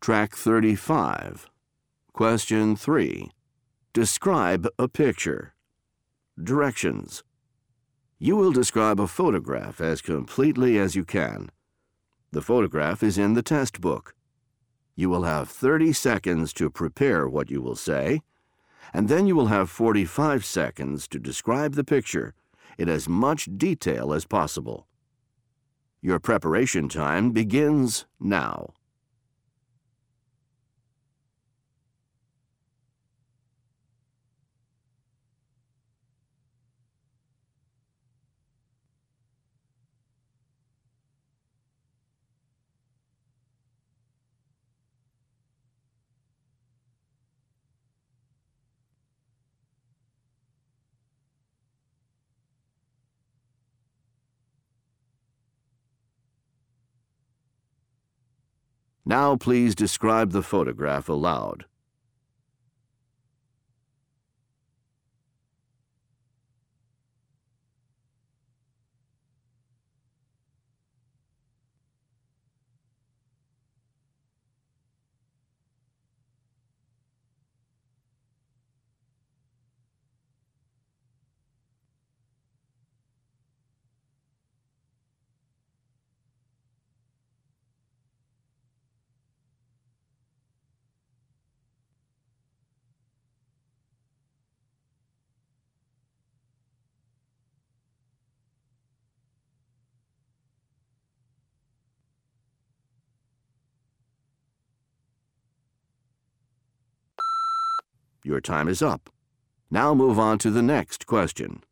Track 35. Question 3. Describe a picture. Directions. You will describe a photograph as completely as you can. The photograph is in the test book. You will have 30 seconds to prepare what you will say, and then you will have 45 seconds to describe the picture in as much detail as possible. Your preparation time begins now. Now please describe the photograph aloud. Your time is up. Now move on to the next question.